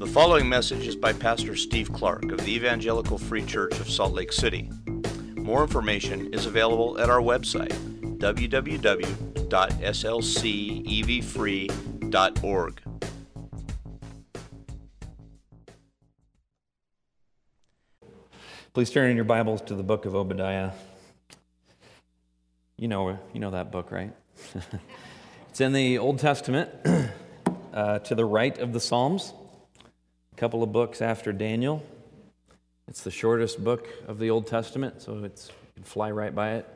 The following message is by Pastor Steve Clark of the Evangelical Free Church of Salt Lake City. More information is available at our website, www.slcevfree.org. Please turn in your Bibles to the book of Obadiah. You know, you know that book, right? it's in the Old Testament, uh, to the right of the Psalms, couple of books after Daniel. It's the shortest book of the Old Testament, so it's, you can fly right by it.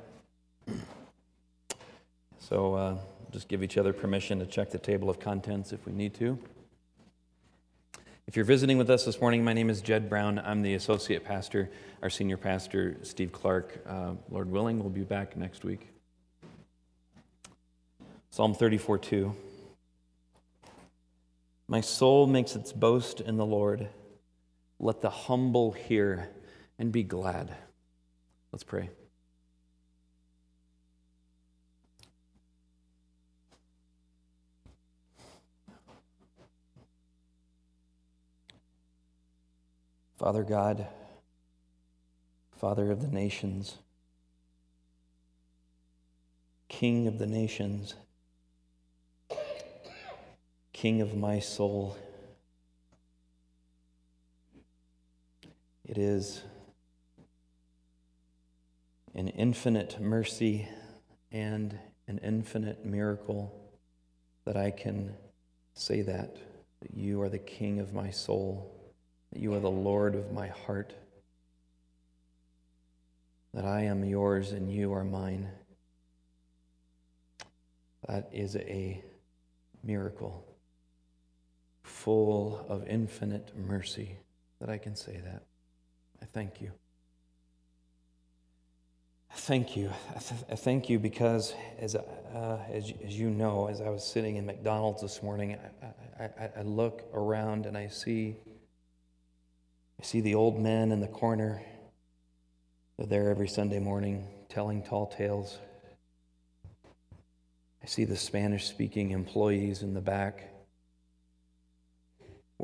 So uh, just give each other permission to check the table of contents if we need to. If you're visiting with us this morning, my name is Jed Brown. I'm the associate pastor. Our senior pastor, Steve Clark, uh, Lord willing, will be back next week. Psalm 34 2. My soul makes its boast in the Lord. Let the humble hear and be glad. Let's pray. Father God, Father of the nations, King of the nations, King of my soul, it is an infinite mercy and an infinite miracle that I can say that, that you are the King of my soul that you are the Lord of my heart, that I am yours and you are mine. That is a miracle, full of infinite mercy, that I can say that. I thank you. Thank you. I, th- I thank you because, as, uh, as, as, you know, as I was sitting in McDonald's this morning, I, I, I look around and I see I see the old men in the corner. They're there every Sunday morning telling tall tales. I see the Spanish speaking employees in the back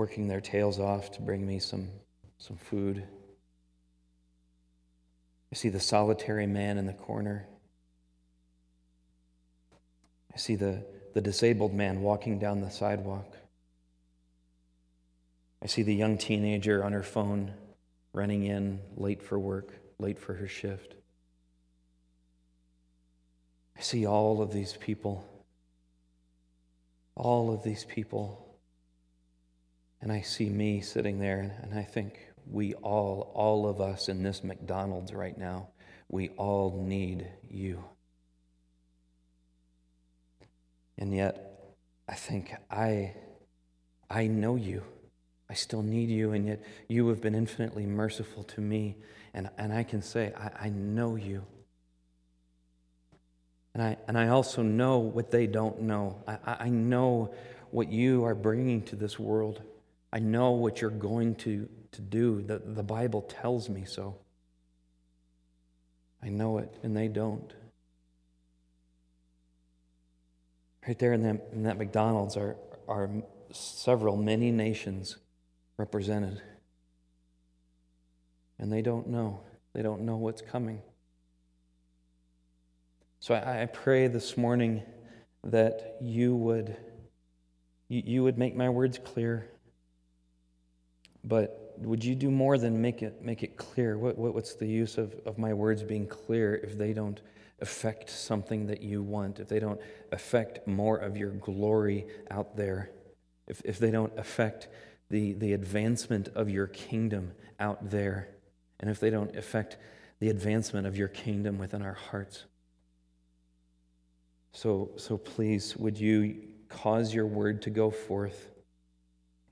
working their tails off to bring me some, some food. I see the solitary man in the corner. I see the, the disabled man walking down the sidewalk. I see the young teenager on her phone running in late for work, late for her shift. I see all of these people, all of these people, and I see me sitting there, and I think we all, all of us in this McDonald's right now, we all need you. And yet, I think I, I know you. I still need you, and yet you have been infinitely merciful to me. And, and I can say, I, I know you. And I, and I also know what they don't know. I, I know what you are bringing to this world. I know what you're going to, to do. The, the Bible tells me so. I know it, and they don't. Right there in that, in that McDonald's are, are several, many nations represented. And they don't know. They don't know what's coming. So I, I pray this morning that you would, you, you would make my words clear. But would you do more than make it, make it clear? What, what, what's the use of, of my words being clear if they don't affect something that you want, if they don't affect more of your glory out there, if, if they don't affect the, the advancement of your kingdom out there, and if they don't affect the advancement of your kingdom within our hearts. So, so please, would you cause your word to go forth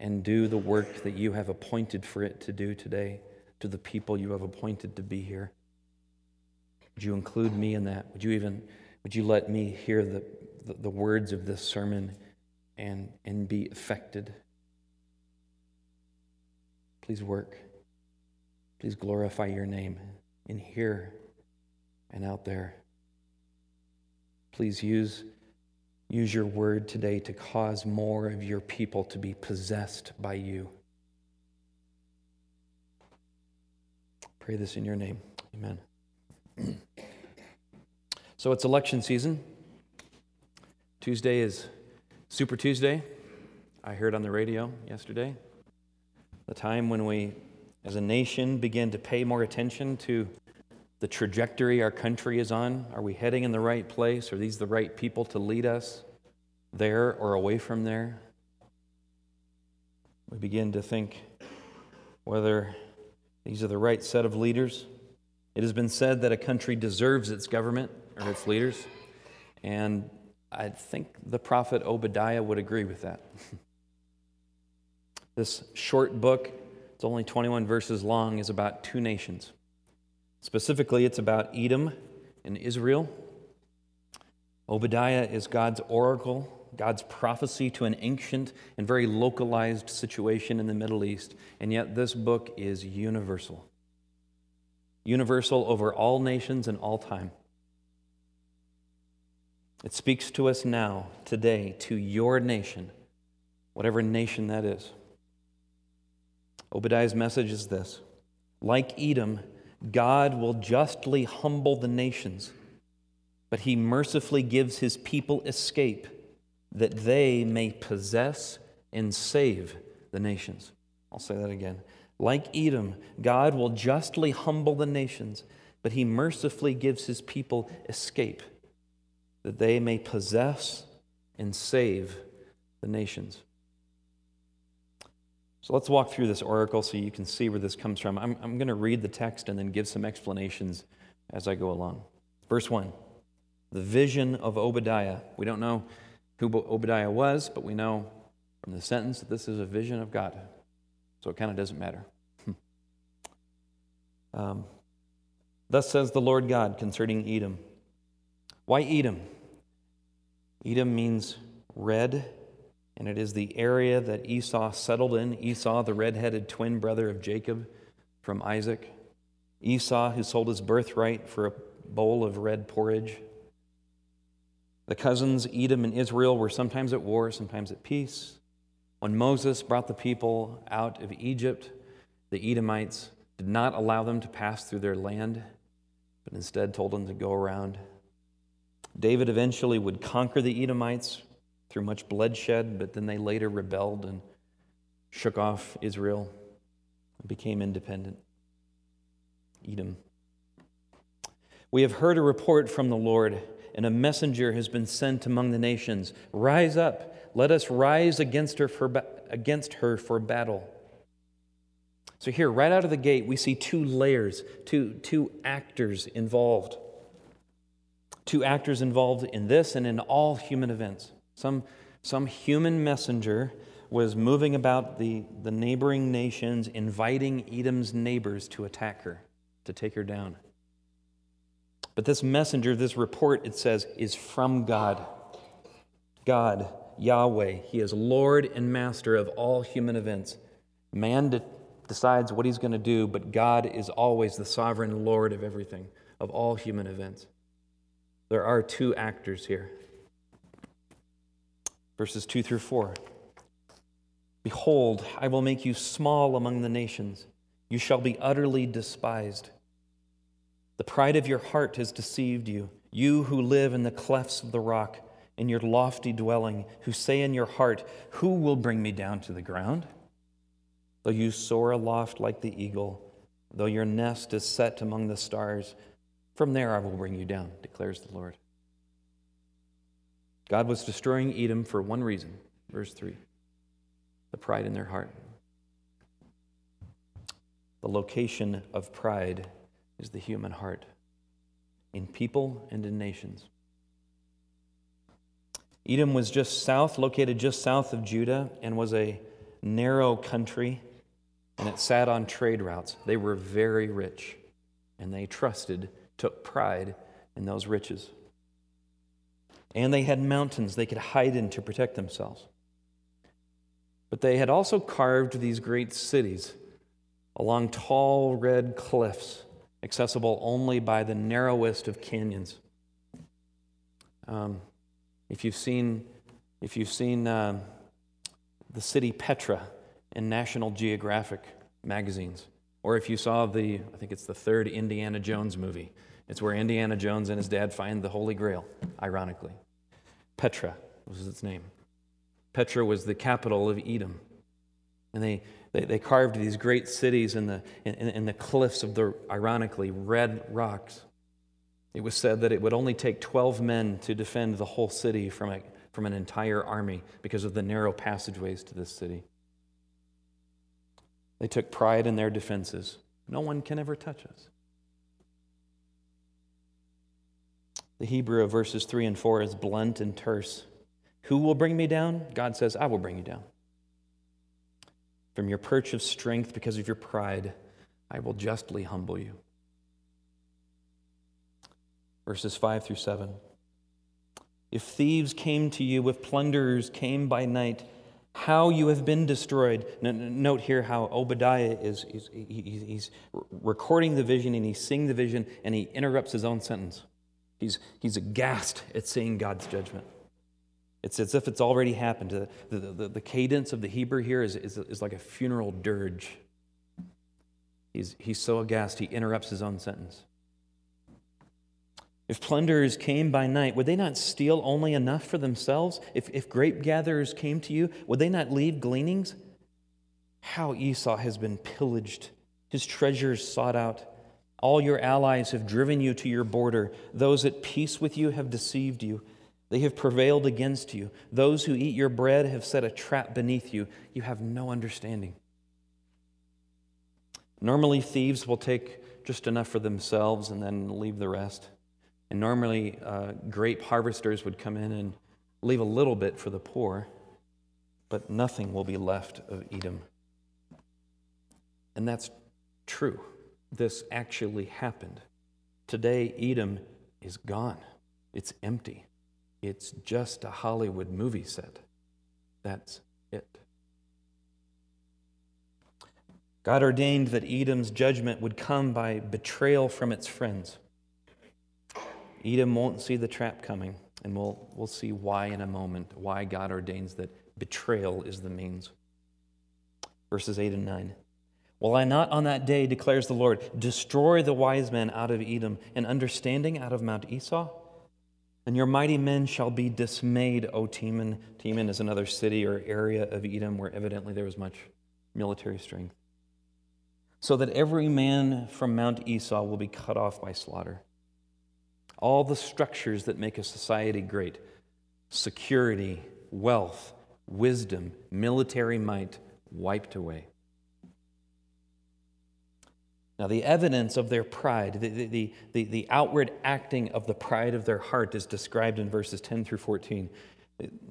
and do the work that you have appointed for it to do today to the people you have appointed to be here? Would you include me in that? Would you even would you let me hear the, the, the words of this sermon and, and be affected? Please work. Please glorify your name in here and out there. Please use, Use your word today to cause more of your people to be possessed by you. Pray this in your name. Amen. So it's election season. Tuesday is Super Tuesday. I heard on the radio yesterday the time when we, as a nation, begin to pay more attention to the trajectory our country is on. Are we heading in the right place? Are these the right people to lead us there or away from there? We begin to think whether these are the right set of leaders. It has been said that a country deserves its government or its leaders, and I think the prophet Obadiah would agree with that. this short book, it's only 21 verses long, is about two nations. Specifically, it's about Edom and Israel. Obadiah is God's oracle, God's prophecy to an ancient and very localized situation in the Middle East, and yet this book is universal. Universal over all nations and all time. It speaks to us now, today, to your nation, whatever nation that is. Obadiah's message is this Like Edom, God will justly humble the nations, but he mercifully gives his people escape that they may possess and save the nations. I'll say that again. Like Edom, God will justly humble the nations, but he mercifully gives his people escape that they may possess and save the nations. So let's walk through this oracle so you can see where this comes from. I'm, I'm going to read the text and then give some explanations as I go along. Verse 1 The vision of Obadiah. We don't know who Obadiah was, but we know from the sentence that this is a vision of God. So it kind of doesn't matter. um, Thus says the Lord God concerning Edom. Why Edom? Edom means red, and it is the area that Esau settled in. Esau, the red headed twin brother of Jacob from Isaac. Esau, who sold his birthright for a bowl of red porridge. The cousins, Edom and Israel, were sometimes at war, sometimes at peace. When Moses brought the people out of Egypt, the Edomites did not allow them to pass through their land, but instead told them to go around. David eventually would conquer the Edomites through much bloodshed, but then they later rebelled and shook off Israel and became independent. Edom. We have heard a report from the Lord and a messenger has been sent among the nations. Rise up, let us rise against her for, against her for battle. So, here, right out of the gate, we see two layers, two, two actors involved. Two actors involved in this and in all human events. Some, some human messenger was moving about the, the neighboring nations, inviting Edom's neighbors to attack her, to take her down. But this messenger, this report, it says, is from God. God, Yahweh, He is Lord and Master of all human events. Man de- decides what he's going to do, but God is always the sovereign Lord of everything, of all human events. There are two actors here. Verses 2 through 4. Behold, I will make you small among the nations. You shall be utterly despised. The pride of your heart has deceived you, you who live in the clefts of the rock, in your lofty dwelling, who say in your heart, Who will bring me down to the ground? Though you soar aloft like the eagle, though your nest is set among the stars, from there I will bring you down, declares the Lord. God was destroying Edom for one reason. Verse 3 the pride in their heart. The location of pride is the human heart, in people and in nations. Edom was just south, located just south of Judah, and was a narrow country, and it sat on trade routes. They were very rich, and they trusted, took pride in those riches. And they had mountains they could hide in to protect themselves. But they had also carved these great cities along tall red cliffs accessible only by the narrowest of canyons. Um, if you've seen, if you've seen uh, the city Petra in National Geographic magazines, Or if you saw the, I think it's the third Indiana Jones movie, it's where Indiana Jones and his dad find the Holy Grail, ironically. Petra was its name. Petra was the capital of Edom. And they, they, they carved these great cities in the, in, in the cliffs of the, ironically, red rocks. It was said that it would only take 12 men to defend the whole city from, a, from an entire army because of the narrow passageways to this city. They took pride in their defenses. No one can ever touch us. The Hebrew of verses 3 and 4 is blunt and terse. Who will bring me down? God says, I will bring you down. From your perch of strength, because of your pride, I will justly humble you. Verses 5 through 7. If thieves came to you, if plunderers came by night, how you have been destroyed. Note here how Obadiah is he's, he's recording the vision and he's seeing the vision and he interrupts his own sentence. He's, he's aghast at seeing God's judgment. It's as if it's already happened. The, the, the, the cadence of the Hebrew here is, is, is like a funeral dirge. He's, he's so aghast, he interrupts his own sentence. If plunderers came by night, would they not steal only enough for themselves? If, if grape gatherers came to you, would they not leave gleanings? How Esau has been pillaged, his treasures sought out. All your allies have driven you to your border. Those at peace with you have deceived you. They have prevailed against you. Those who eat your bread have set a trap beneath you. You have no understanding. Normally, thieves will take just enough for themselves and then leave the rest. And normally, uh, grape harvesters would come in and leave a little bit for the poor, but nothing will be left of Edom. And that's true. This actually happened. Today, Edom is gone, it's empty. It's just a Hollywood movie set. That's it. God ordained that Edom's judgment would come by betrayal from its friends. Edom won't see the trap coming, and we'll, we'll see why in a moment, why God ordains that betrayal is the means. Verses 8 and 9. Will I not on that day, declares the Lord, destroy the wise men out of Edom and understanding out of Mount Esau? And your mighty men shall be dismayed, O Teman. Teman is another city or area of Edom where evidently there was much military strength. So that every man from Mount Esau will be cut off by slaughter all the structures that make a society great security, wealth, wisdom, military might wiped away. Now, the evidence of their pride, the, the, the, the, outward acting of the pride of their heart, is described in verses 10 through 14.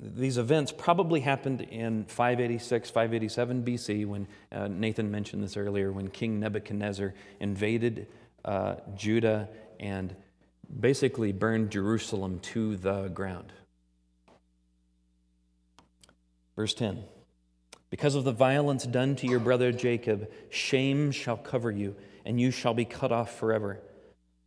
These events probably happened in 586, 587 BC, when uh, Nathan mentioned this earlier, when King Nebuchadnezzar invaded uh, Judah and basically burned Jerusalem to the ground. Verse 10 Because of the violence done to your brother Jacob, shame shall cover you, and you shall be cut off forever.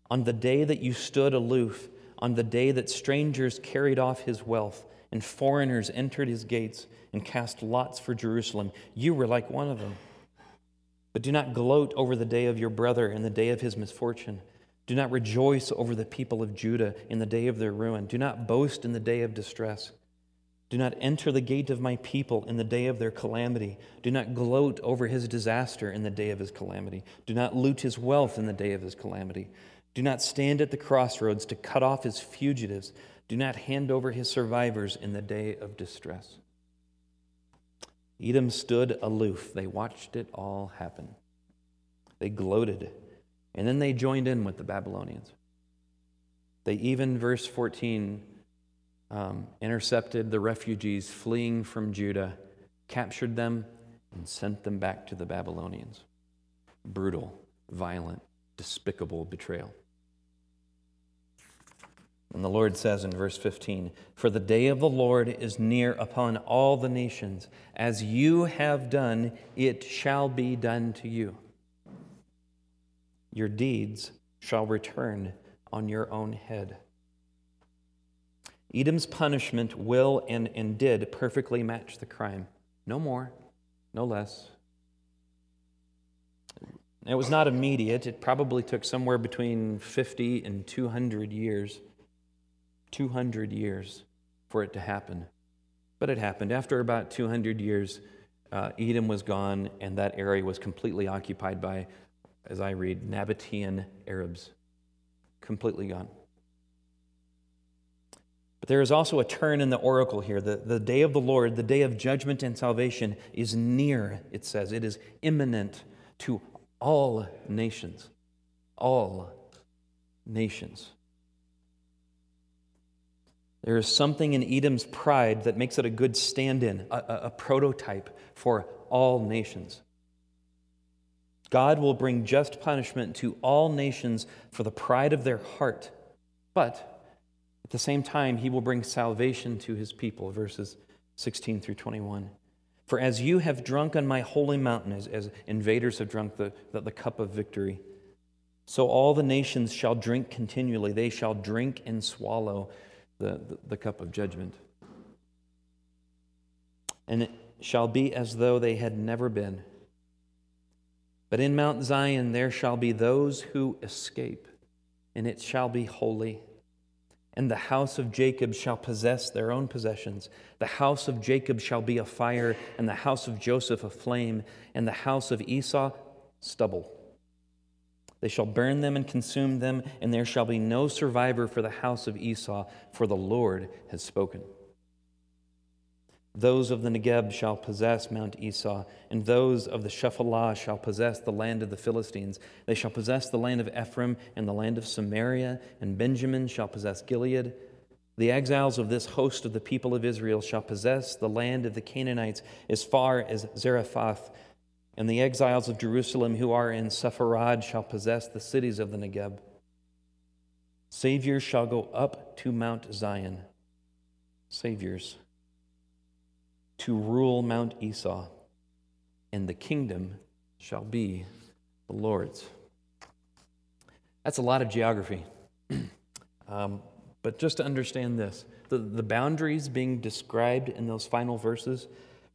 On the day that you stood aloof, on the day that strangers carried off his wealth, and foreigners entered his gates and cast lots for Jerusalem, you were like one of them. But do not gloat over the day of your brother and the day of his misfortune do not rejoice over the people of Judah in the day of their ruin. Do not boast in the day of distress. Do not enter the gate of my people in the day of their calamity. Do not gloat over his disaster in the day of his calamity. Do not loot his wealth in the day of his calamity. Do not stand at the crossroads to cut off his fugitives. Do not hand over his survivors in the day of distress. Edom stood aloof. They watched it all happen. They gloated and then they joined in with the Babylonians. They even, verse 14, um, intercepted the refugees fleeing from Judah, captured them, and sent them back to the Babylonians. Brutal, violent, despicable betrayal. And the Lord says in verse 15, For the day of the Lord is near upon all the nations. As you have done, it shall be done to you your deeds shall return on your own head. Edom's punishment will and, and did perfectly match the crime. No more, no less. It was not immediate. It probably took somewhere between 50 and 200 years. 200 years for it to happen. But it happened. After about 200 years, uh, Edom was gone, and that area was completely occupied by, as I read, Nabatean Arabs. Completely gone. But there is also a turn in the oracle here. The, the day of the Lord, the day of judgment and salvation, is near, it says. It is imminent to all nations. All nations. There is something in Edom's pride that makes it a good stand in, a, a, a, prototype for all nations. God will bring just punishment to all nations for the pride of their heart, but at the same time, he will bring salvation to his people, verses 16 through 21. For as you have drunk on my holy mountain, as, as invaders have drunk the, the, the cup of victory, so all the nations shall drink continually. They shall drink and swallow the, the, the cup of judgment. And it shall be as though they had never been. But in Mount Zion there shall be those who escape, and it shall be holy. And the house of Jacob shall possess their own possessions. The house of Jacob shall be a fire, and the house of Joseph a flame, and the house of Esau stubble. They shall burn them and consume them, and there shall be no survivor for the house of Esau, for the Lord has spoken. Those of the Negeb shall possess Mount Esau, and those of the Shephelah shall possess the land of the Philistines. They shall possess the land of Ephraim and the land of Samaria, and Benjamin shall possess Gilead. The exiles of this host of the people of Israel shall possess the land of the Canaanites as far as Zarephath and the exiles of Jerusalem who are in Sepharad shall possess the cities of the Negeb. Saviors shall go up to Mount Zion, saviors, to rule Mount Esau, and the kingdom shall be the Lord's. That's a lot of geography. um, but just to understand this, the, the boundaries being described in those final verses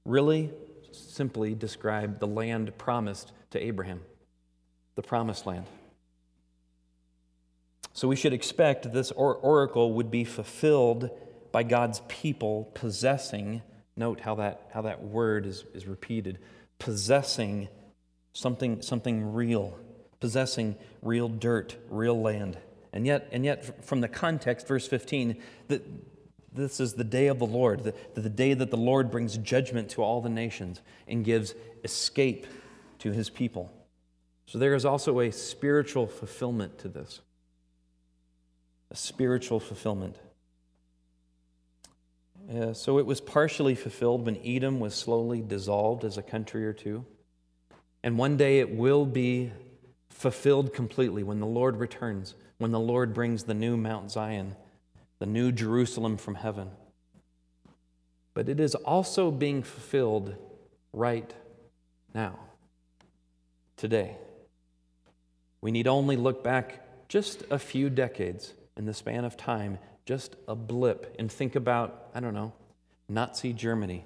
really simply describe the land promised to Abraham, the promised land. So we should expect this or- oracle would be fulfilled by God's people possessing, note how that, how that word is, is repeated, possessing something, something real, possessing real dirt, real land. And yet, and yet, from the context, verse 15, that this is the day of the Lord, the, the day that the Lord brings judgment to all the nations and gives escape to his people. So there is also a spiritual fulfillment to this. A spiritual fulfillment. So it was partially fulfilled when Edom was slowly dissolved as a country or two. And one day it will be fulfilled completely when the Lord returns, when the Lord brings the new Mount Zion the new Jerusalem from heaven. But it is also being fulfilled right now, today. We need only look back just a few decades in the span of time, just a blip, and think about, I don't know, Nazi Germany,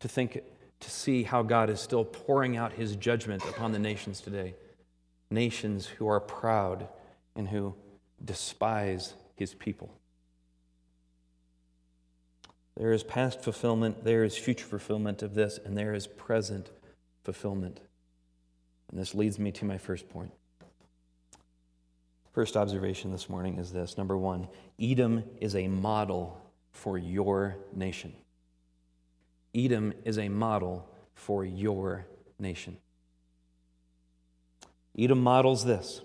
to think to see how God is still pouring out his judgment upon the nations today. Nations who are proud and who despise his people. There is past fulfillment, there is future fulfillment of this, and there is present fulfillment. And this leads me to my first point. First observation this morning is this number one, Edom is a model for your nation. Edom is a model for your nation. Edom models this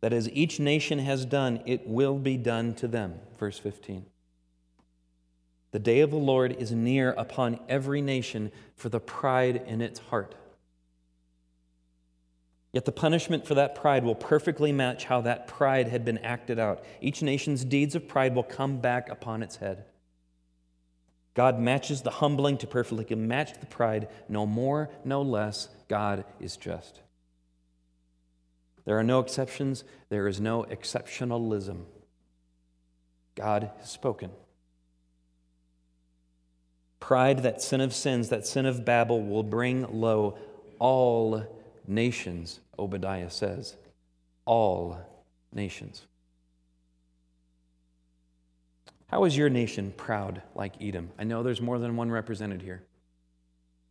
that as each nation has done, it will be done to them. Verse 15. The day of the Lord is near upon every nation for the pride in its heart. Yet the punishment for that pride will perfectly match how that pride had been acted out. Each nation's deeds of pride will come back upon its head. God matches the humbling to perfectly match the pride, no more, no less. God is just. There are no exceptions, there is no exceptionalism. God has spoken. Pride, that sin of sins, that sin of Babel, will bring low all nations, Obadiah says. All nations. How is your nation proud like Edom? I know there's more than one represented here.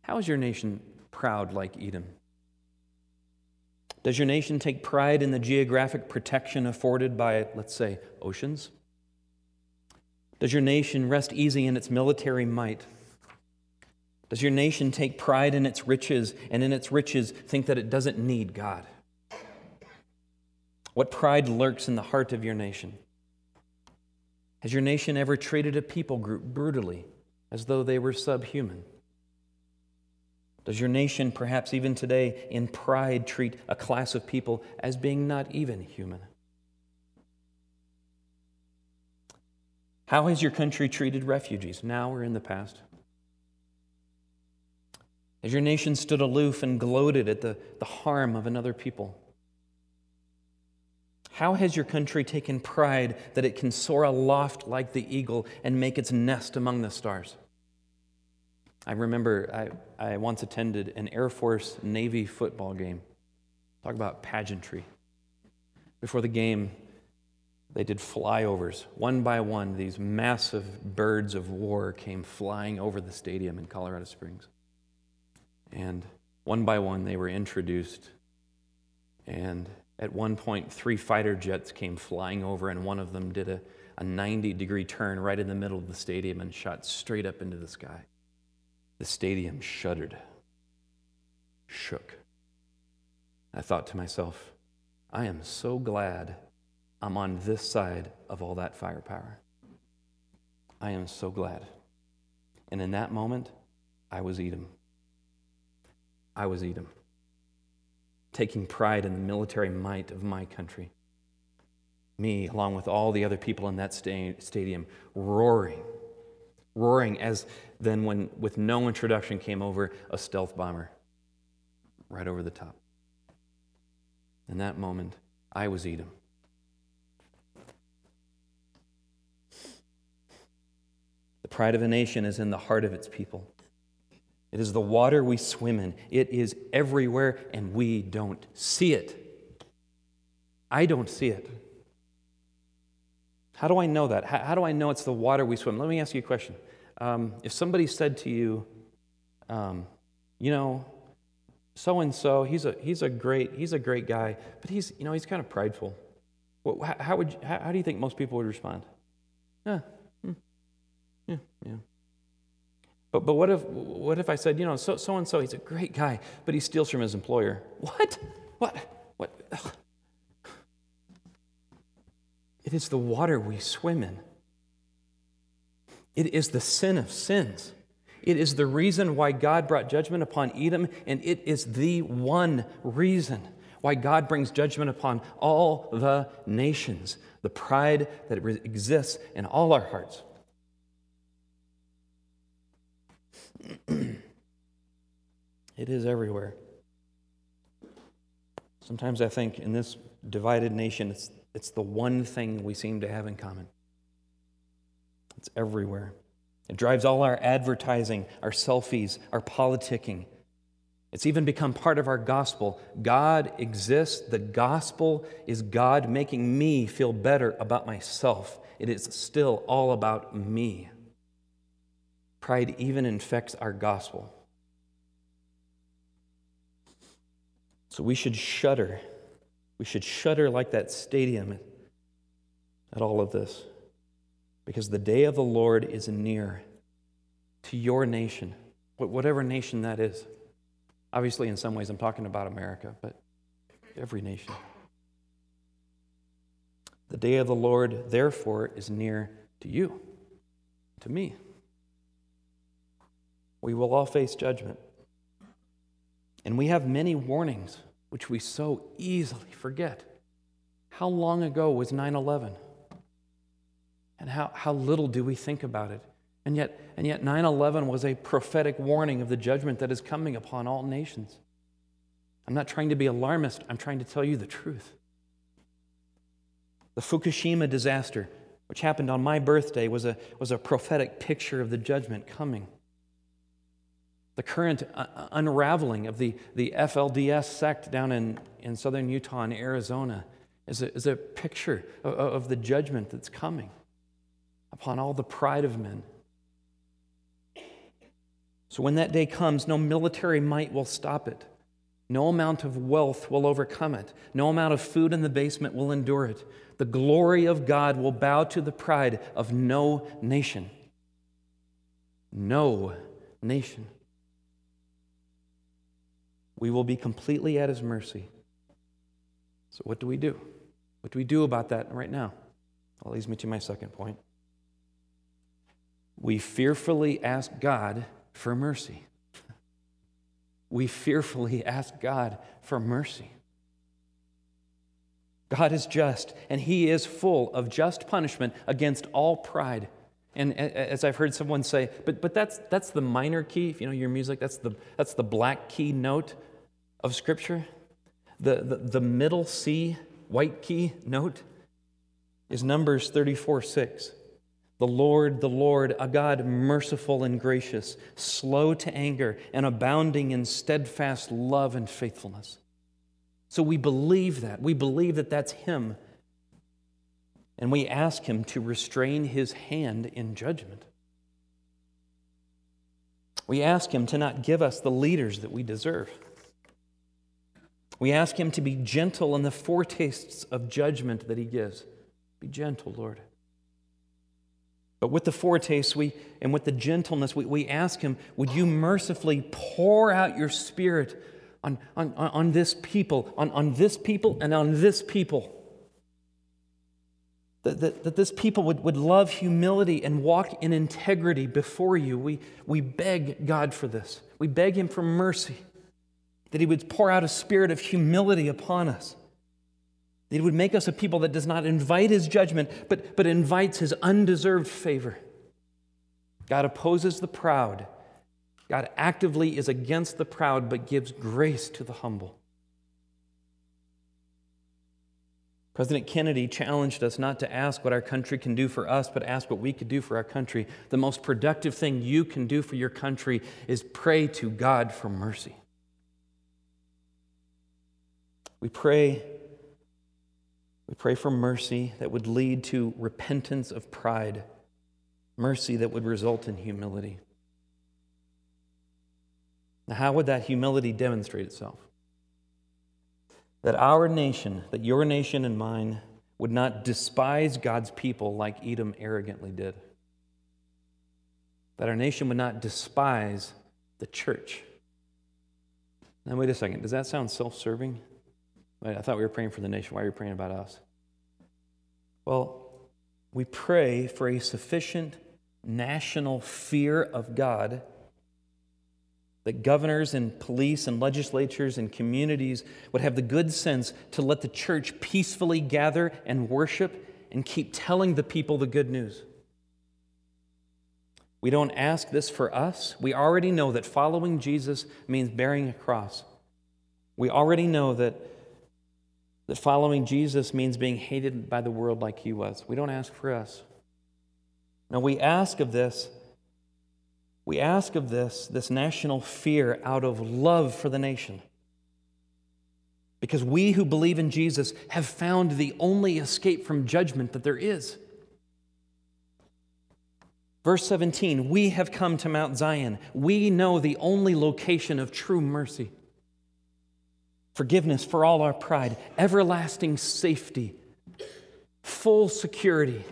How is your nation proud like Edom? Does your nation take pride in the geographic protection afforded by, let's say, oceans? Does your nation rest easy in its military might? Does your nation take pride in its riches and in its riches think that it doesn't need God? What pride lurks in the heart of your nation? Has your nation ever treated a people group brutally as though they were subhuman? Does your nation, perhaps even today, in pride, treat a class of people as being not even human? How has your country treated refugees, now or in the past? Has your nation stood aloof and gloated at the, the harm of another people? How has your country taken pride that it can soar aloft like the eagle and make its nest among the stars? I remember I, I once attended an Air Force Navy football game. Talk about pageantry. Before the game, they did flyovers. One by one, these massive birds of war came flying over the stadium in Colorado Springs. And one by one, they were introduced. And at one point, three fighter jets came flying over, and one of them did a, a 90 degree turn right in the middle of the stadium and shot straight up into the sky. The stadium shuddered, shook. I thought to myself, I am so glad I'm on this side of all that firepower. I am so glad. And in that moment, I was Edom. I was Edom, taking pride in the military might of my country. Me, along with all the other people in that sta- stadium, roaring roaring as then when with no introduction came over a stealth bomber right over the top. In that moment i was edom. The pride of a nation is in the heart of its people it is the water we swim in it is everywhere and we don't see it i don't see it how do I know that? How, how, do I know it's the water we swim? Let me ask you a question. Um, if somebody said to you, um, you know, so and so, he's a he's a great he's a great guy, but he's you know he's kind of prideful. Well, how, how would you, how, how, do you think most people would respond? Yeah, hmm, yeah, yeah. But but what if what if I said you know so so and so he's a great guy, but he steals from his employer? What? What? What? Ugh. It is the water we swim in. It is the sin of sins. It is the reason why God brought judgment upon Edom, and it is the one reason why God brings judgment upon all the nations, the pride that exists in all our hearts. it is everywhere. Sometimes I think in this divided nation, it's it's the one thing we seem to have in common. It's everywhere. It drives all our advertising, our selfies, our politicking. It's even become part of our gospel. God exists. The gospel is God making me feel better about myself. It is still all about me. Pride even infects our gospel. So we should shudder we should shudder like that stadium at all of this because the day of the Lord is near to your nation, whatever nation that is. Obviously, in some ways, I'm talking about America, but every nation. The day of the Lord, therefore, is near to you, to me. We will all face judgment. And we have many warnings which we so easily forget. How long ago was 9 11? And how, how little do we think about it? And yet, and yet 9 11 was a prophetic warning of the judgment that is coming upon all nations. I'm not trying to be alarmist, I'm trying to tell you the truth. The Fukushima disaster, which happened on my birthday, was a, was a prophetic picture of the judgment coming. The current uh, unraveling of the, the FLDS sect down in, in southern Utah and Arizona is a, is a picture of, of the judgment that's coming upon all the pride of men. So when that day comes, no military might will stop it. No amount of wealth will overcome it. No amount of food in the basement will endure it. The glory of God will bow to the pride of no nation. No nation. We will be completely at his mercy. So, what do we do? What do we do about that right now? That leads me to my second point. We fearfully ask God for mercy. We fearfully ask God for mercy. God is just, and He is full of just punishment against all pride. And as I've heard someone say, but, but that's, that's the minor key, if you know your music, that's the, that's the black key note of Scripture. The, the, the middle C, white key note, is Numbers 34 6. The Lord, the Lord, a God merciful and gracious, slow to anger, and abounding in steadfast love and faithfulness. So we believe that. We believe that that's Him. And we ask Him to restrain His hand in judgment. We ask Him to not give us the leaders that we deserve. We ask Him to be gentle in the foretastes of judgment that He gives. Be gentle, Lord. But with the foretaste we, and with the gentleness, we, we ask Him, would you mercifully pour out your Spirit on, on, on this people, on, on this people, and on this people? That, that, that this people would, would love humility and walk in integrity before you. We, we beg God for this. We beg Him for mercy, that He would pour out a spirit of humility upon us. that He would make us a people that does not invite his judgment, but, but invites his undeserved favor. God opposes the proud. God actively is against the proud, but gives grace to the humble. President Kennedy challenged us not to ask what our country can do for us, but ask what we could do for our country. The most productive thing you can do for your country is pray to God for mercy. We pray we pray for mercy that would lead to repentance of pride, mercy that would result in humility. Now, how would that humility demonstrate itself? That our nation, that your nation and mine, would not despise God's people like Edom arrogantly did. That our nation would not despise the church. Now, wait a second. Does that sound self serving? I thought we were praying for the nation. Why are you praying about us? Well, we pray for a sufficient national fear of God that governors and police and legislatures and communities would have the good sense to let the church peacefully gather and worship and keep telling the people the good news. We don't ask this for us. We already know that following Jesus means bearing a cross. We already know that that following Jesus means being hated by the world like he was. We don't ask for us. Now, we ask of this, we ask of this, this national fear out of love for the nation. Because we who believe in Jesus have found the only escape from judgment that there is. Verse 17, we have come to Mount Zion. We know the only location of true mercy forgiveness for all our pride, everlasting safety, full security,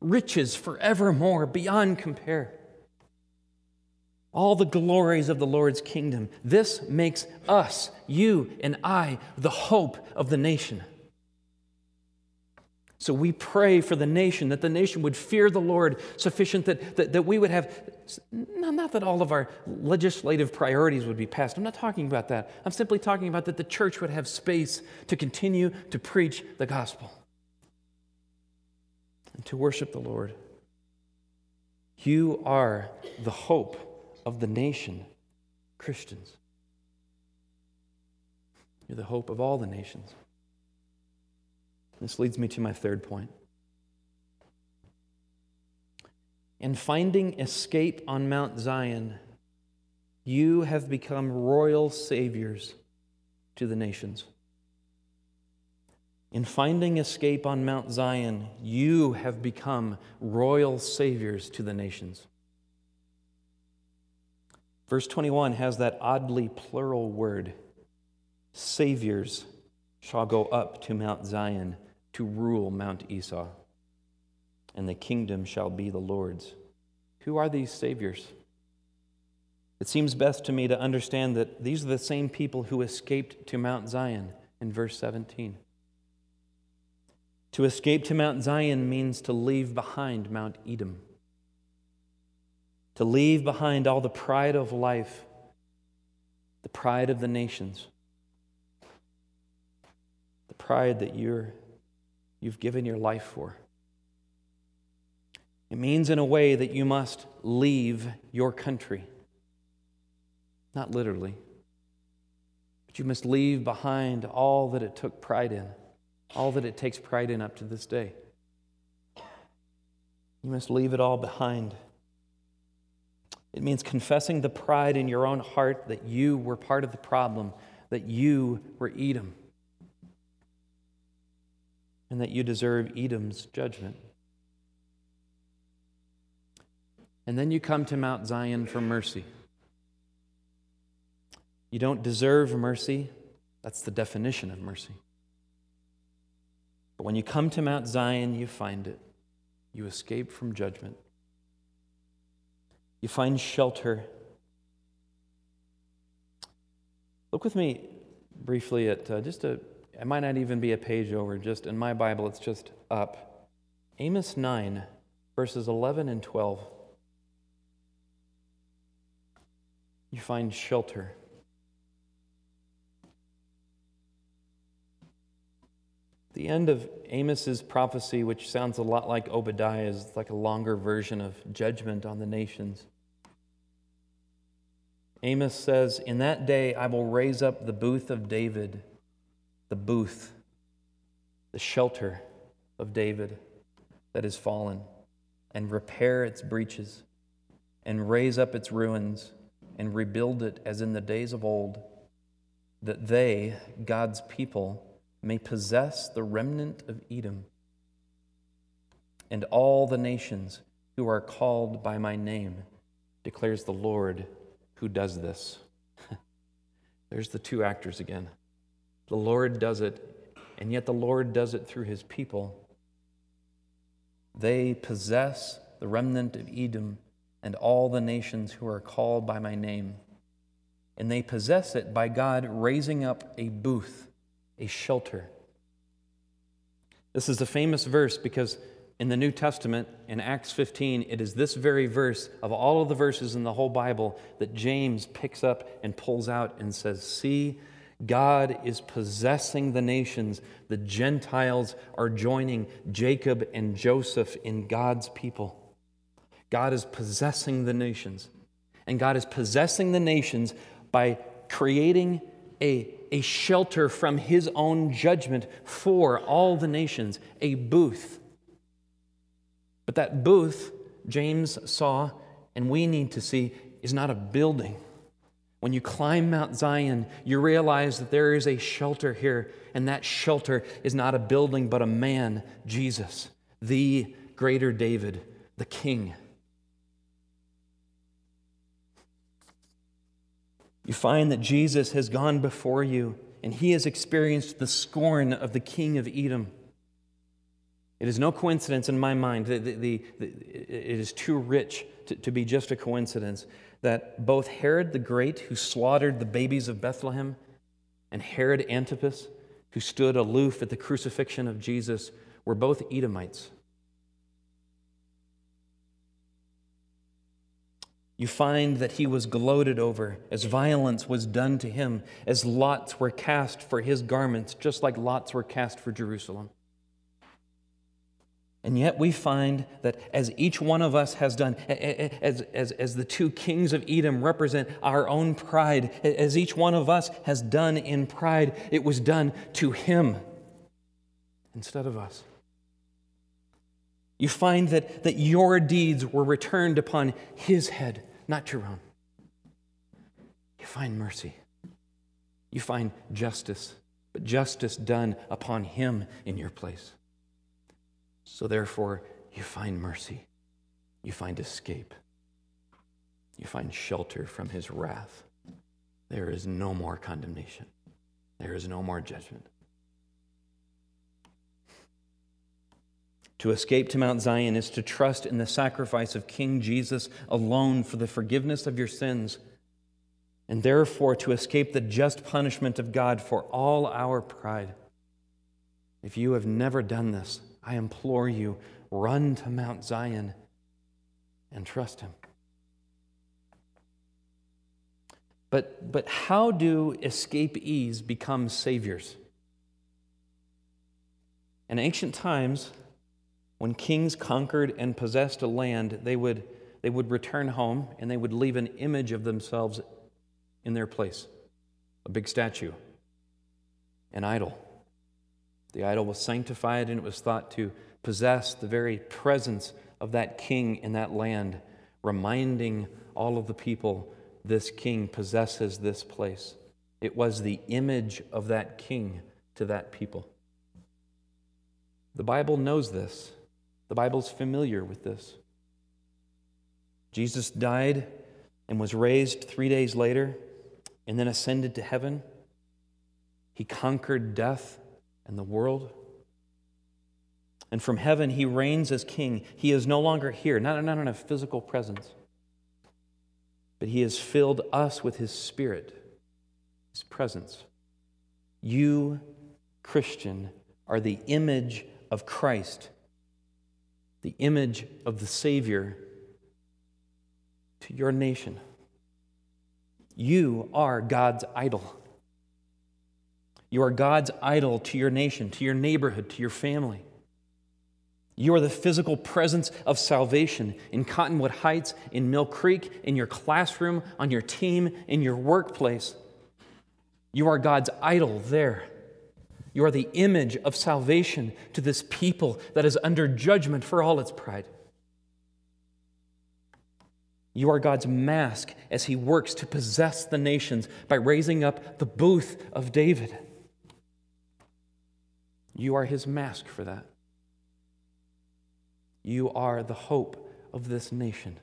riches forevermore beyond compare. All the glories of the Lord's kingdom. This makes us, you and I, the hope of the nation. So we pray for the nation, that the nation would fear the Lord sufficient that, that, that we would have, not that all of our legislative priorities would be passed. I'm not talking about that. I'm simply talking about that the church would have space to continue to preach the gospel and to worship the Lord. You are the hope of the nation, Christians. You're the hope of all the nations. This leads me to my third point. In finding escape on Mount Zion, You have become royal saviors to the nations. In finding escape on Mount Zion, you have become royal saviors to the nations. Verse 21 has that oddly plural word saviors shall go up to Mount Zion to rule Mount Esau, and the kingdom shall be the Lord's. Who are these saviors? It seems best to me to understand that these are the same people who escaped to Mount Zion in verse 17. To escape to Mount Zion means to leave behind Mount Edom, to leave behind all the pride of life, the pride of the nations, the pride that you're, you've given your life for. It means, in a way, that you must leave your country. Not literally, but you must leave behind all that it took pride in all that it takes pride in up to this day. You must leave it all behind. It means confessing the pride in your own heart that you were part of the problem, that you were Edom, and that you deserve Edom's judgment. And then you come to Mount Zion for mercy. You don't deserve mercy. That's the definition of mercy. But when you come to Mount Zion, you find it. You escape from judgment. You find shelter. Look with me briefly at uh, just a, it might not even be a page over, just in my Bible, it's just up. Amos 9, verses 11 and 12. You find shelter. The end of Amos's prophecy, which sounds a lot like Obadiah, is like a longer version of judgment on the nations. Amos says, In that day I will raise up the booth of David, the booth, the shelter of David that is fallen, and repair its breaches, and raise up its ruins, and rebuild it as in the days of old, that they, God's people, may possess the remnant of Edom and all the nations who are called by my name, declares the Lord who does this. There's the two actors again. The Lord does it, and yet the Lord does it through his people. They possess the remnant of Edom and all the nations who are called by my name. And they possess it by God raising up a booth a shelter. This is a famous verse because in the New Testament, in Acts 15, it is this very verse of all of the verses in the whole Bible that James picks up and pulls out and says, See, God is possessing the nations. The Gentiles are joining Jacob and Joseph in God's people. God is possessing the nations. And God is possessing the nations by creating a a shelter from his own judgment for all the nations, a booth. But that booth, James saw, and we need to see, is not a building. When you climb Mount Zion, you realize that there is a shelter here, and that shelter is not a building, but a man, Jesus, the greater David, the King. You find that Jesus has gone before you and he has experienced the scorn of the king of Edom. It is no coincidence in my mind, the, the, the, it is too rich to, to be just a coincidence, that both Herod the Great, who slaughtered the babies of Bethlehem, and Herod Antipas, who stood aloof at the crucifixion of Jesus, were both Edomites. You find that he was gloated over as violence was done to him, as lots were cast for his garments, just like lots were cast for Jerusalem. And yet we find that as each one of us has done, as, as, as the two kings of Edom represent our own pride, as each one of us has done in pride, it was done to him instead of us. You find that, that your deeds were returned upon his head not your own. you find mercy. You find justice, but justice done upon him in your place. So therefore, you find mercy. You find escape. You find shelter from his wrath. There is no more condemnation. There is no more judgment. To escape to Mount Zion is to trust in the sacrifice of King Jesus alone for the forgiveness of your sins, and therefore to escape the just punishment of God for all our pride. If you have never done this, I implore you, run to Mount Zion and trust Him. But, but how do escapees become saviors? In ancient times, when kings conquered and possessed a land, they would, they would return home and they would leave an image of themselves in their place a big statue, an idol. The idol was sanctified and it was thought to possess the very presence of that king in that land, reminding all of the people this king possesses this place. It was the image of that king to that people. The Bible knows this. The Bible's familiar with this. Jesus died and was raised three days later and then ascended to heaven. He conquered death and the world. And from heaven, he reigns as king. He is no longer here, not, not in a physical presence, but he has filled us with his spirit, his presence. You, Christian, are the image of Christ the image of the Savior to your nation. You are God's idol. You are God's idol to your nation, to your neighborhood, to your family. You are the physical presence of salvation in Cottonwood Heights, in Mill Creek, in your classroom, on your team, in your workplace. You are God's idol there. You are the image of salvation to this people that is under judgment for all its pride. You are God's mask as he works to possess the nations by raising up the booth of David. You are his mask for that. You are the hope of this nation.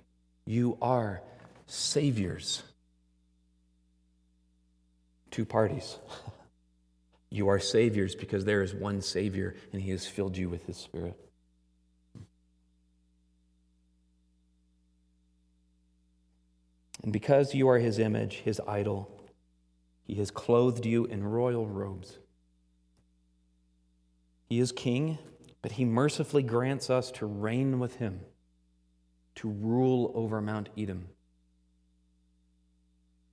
You are saviors. Two parties. You are saviors because there is one Savior and He has filled you with His Spirit. And because you are His image, His idol, He has clothed you in royal robes. He is King, but He mercifully grants us to reign with Him, to rule over Mount Edom.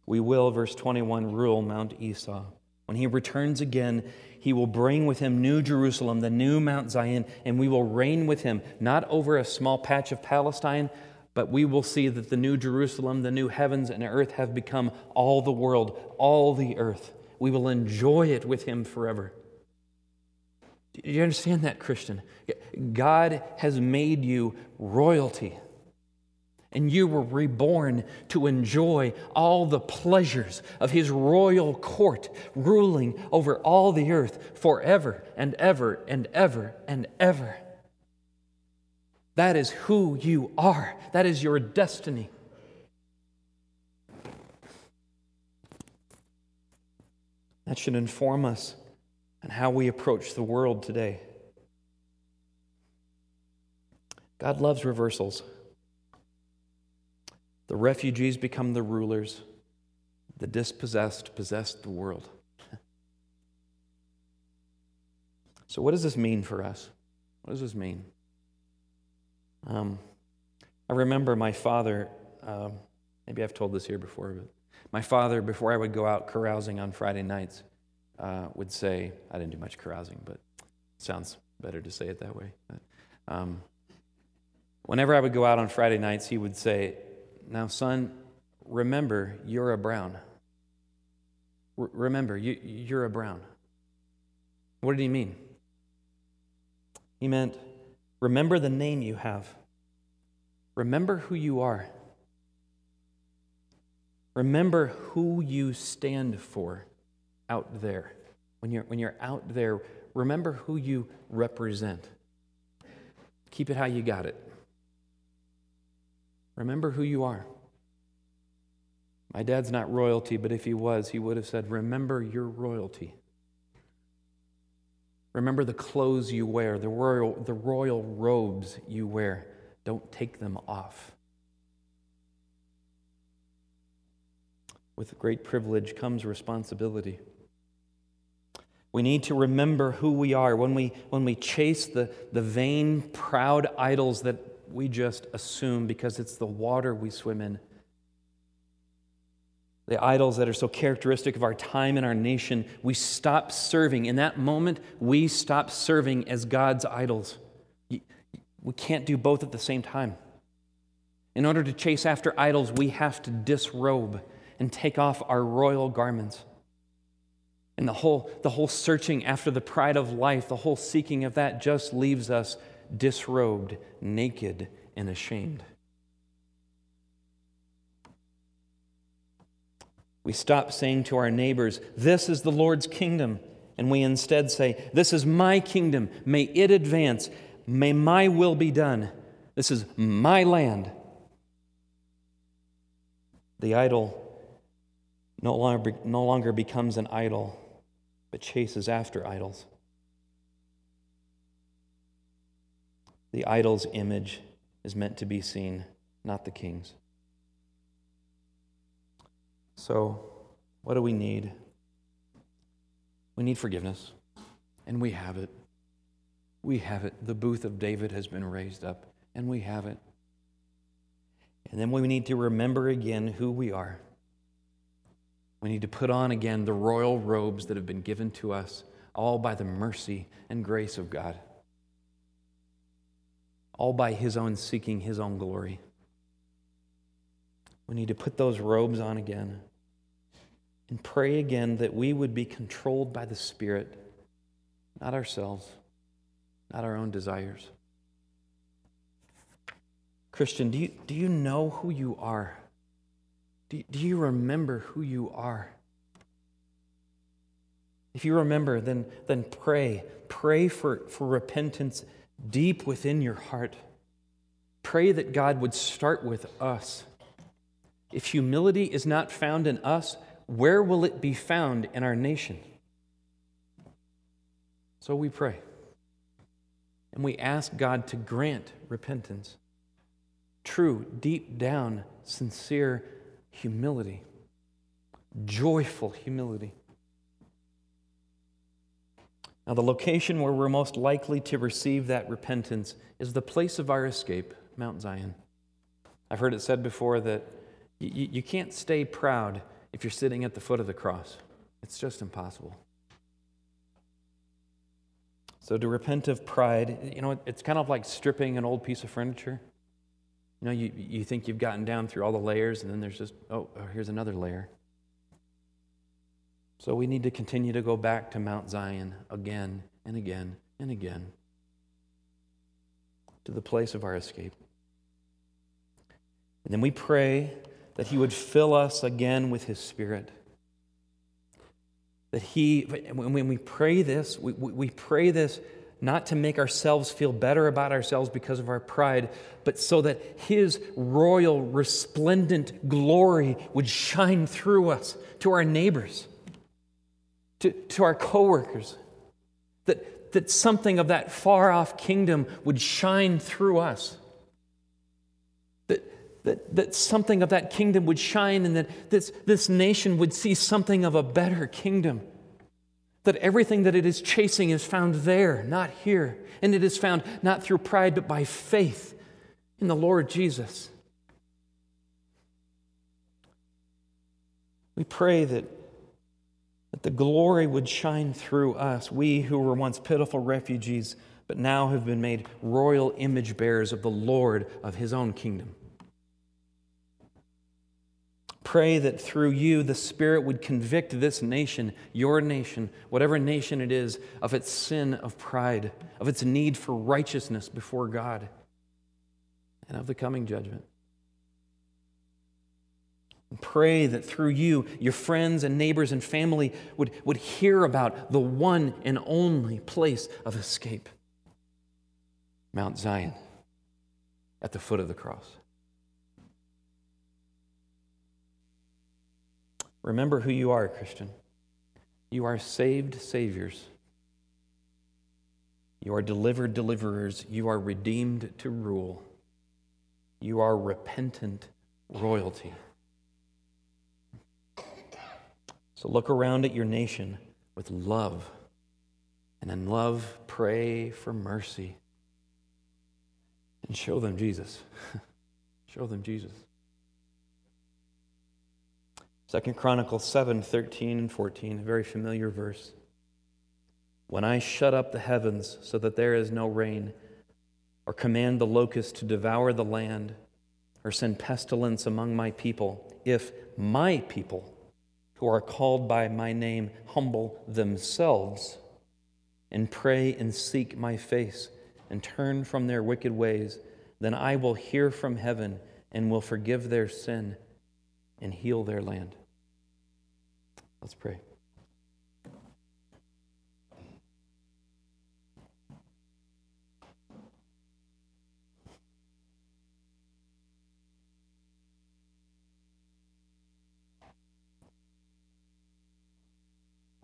We will, verse 21, rule Mount Esau. When he returns again, he will bring with him New Jerusalem, the new Mount Zion, and we will reign with him, not over a small patch of Palestine, but we will see that the New Jerusalem, the new heavens and earth have become all the world, all the earth. We will enjoy it with him forever. Do you understand that, Christian? God has made you royalty and you were reborn to enjoy all the pleasures of his royal court, ruling over all the earth forever and ever and ever and ever. That is who you are, that is your destiny. That should inform us on how we approach the world today. God loves reversals. The refugees become the rulers, the dispossessed possess the world. so, what does this mean for us? What does this mean? Um, I remember my father, um, maybe I've told this here before, but my father, before I would go out carousing on Friday nights, uh, would say, I didn't do much carousing, but sounds better to say it that way. But, um, whenever I would go out on Friday nights, he would say, now, son, remember you're a brown. R- remember, you, you're a brown. What did he mean? He meant, remember the name you have, remember who you are. Remember who you stand for out there. When you're, when you're out there, remember who you represent. Keep it how you got it. Remember who you are. My dad's not royalty, but if he was, he would have said, Remember your royalty. Remember the clothes you wear, the royal, the royal robes you wear. Don't take them off. With great privilege comes responsibility. We need to remember who we are when we, when we chase the, the vain, proud idols that we just assume because it's the water we swim in. The idols that are so characteristic of our time and our nation, we stop serving. In that moment, we stop serving as God's idols. We can't do both at the same time. In order to chase after idols, we have to disrobe and take off our royal garments. And the whole, the whole searching after the pride of life, the whole seeking of that just leaves us disrobed, naked, and ashamed. We stop saying to our neighbors, This is the Lord's kingdom. And we instead say, This is my kingdom. May it advance. May my will be done. This is my land. The idol no longer, no longer becomes an idol, but chases after idols. The idol's image is meant to be seen, not the king's. So, what do we need? We need forgiveness, and we have it. We have it. The booth of David has been raised up, and we have it. And then we need to remember again who we are. We need to put on again the royal robes that have been given to us, all by the mercy and grace of God, all by His own seeking His own glory. We need to put those robes on again and pray again that we would be controlled by the Spirit, not ourselves, not our own desires. Christian, do you, do you know who you are? Do, do you remember who you are? If you remember, then, then pray. Pray for, for repentance deep within your heart. Pray that God would start with us. If humility is not found in us, where will it be found in our nation? So we pray. And we ask God to grant repentance. True, deep down, sincere humility, joyful humility. Now, the location where we're most likely to receive that repentance is the place of our escape, Mount Zion. I've heard it said before that you, you can't stay proud if you're sitting at the foot of the cross, it's just impossible. So, to repent of pride, you know, it's kind of like stripping an old piece of furniture. You know, you, you think you've gotten down through all the layers, and then there's just, oh, oh, here's another layer. So we need to continue to go back to Mount Zion again and again and again to the place of our escape. And then we pray that He would fill us again with His Spirit. That He, when we pray this, we, we pray this not to make ourselves feel better about ourselves because of our pride, but so that His royal, resplendent glory would shine through us to our neighbors, to, to our coworkers, that, that something of that far off kingdom would shine through us. That, that, that something of that kingdom would shine and that this, this nation would see something of a better kingdom that everything that it is chasing is found there, not here. And it is found not through pride, but by faith in the Lord Jesus. We pray that, that the glory would shine through us, we who were once pitiful refugees, but now have been made royal image bearers of the Lord of his own kingdom. Pray that through you, the Spirit would convict this nation, your nation, whatever nation it is, of its sin of pride, of its need for righteousness before God, and of the coming judgment. Pray that through you, your friends and neighbors and family would, would hear about the one and only place of escape Mount Zion at the foot of the cross. Remember who you are, Christian. You are saved Saviors. You are delivered deliverers. You are redeemed to rule. You are repentant royalty. So look around at your nation with love. And in love, pray for mercy. And show them Jesus. show them Jesus. Second Chronicles 7, 13 and 14, a very familiar verse. When I shut up the heavens so that there is no rain, or command the locust to devour the land, or send pestilence among my people, if my people who are called by my name humble themselves and pray and seek my face and turn from their wicked ways, then I will hear from heaven and will forgive their sin and heal their land. Let's pray.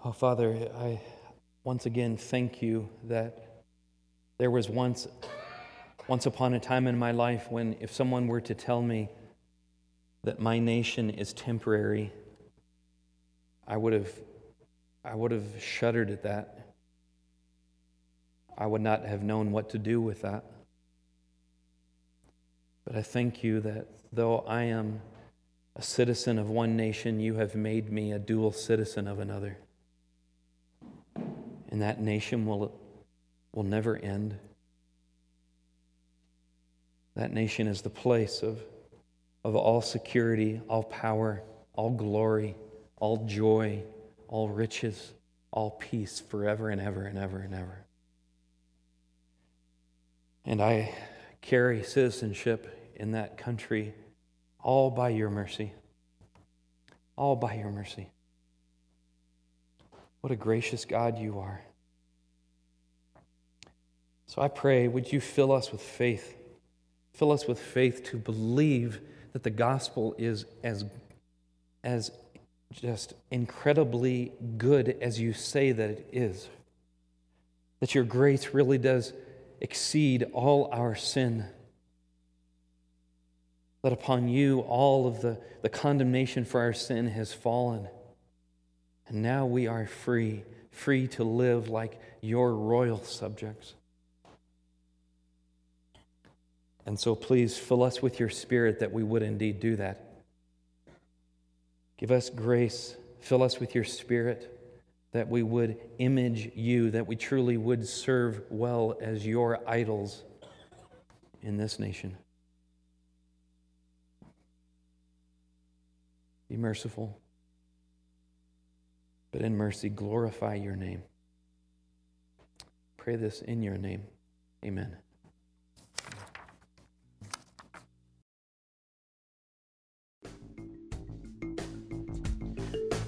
Oh, Father, I once again thank you that there was once, once upon a time in my life when if someone were to tell me that my nation is temporary, I would have, I would have shuddered at that. I would not have known what to do with that. But I thank you that though I am a citizen of one nation, you have made me a dual citizen of another. And that nation will, will never end. That nation is the place of, of all security, all power, all glory all joy, all riches, all peace forever and ever and ever and ever. And I carry citizenship in that country all by your mercy. All by your mercy. What a gracious God you are. So I pray, would you fill us with faith? Fill us with faith to believe that the gospel is as, as just incredibly good as you say that it is. That your grace really does exceed all our sin. That upon you all of the, the condemnation for our sin has fallen. And now we are free, free to live like your royal subjects. And so please fill us with your spirit that we would indeed do that. Give us grace. Fill us with your spirit that we would image you, that we truly would serve well as your idols in this nation. Be merciful, but in mercy, glorify your name. Pray this in your name. Amen.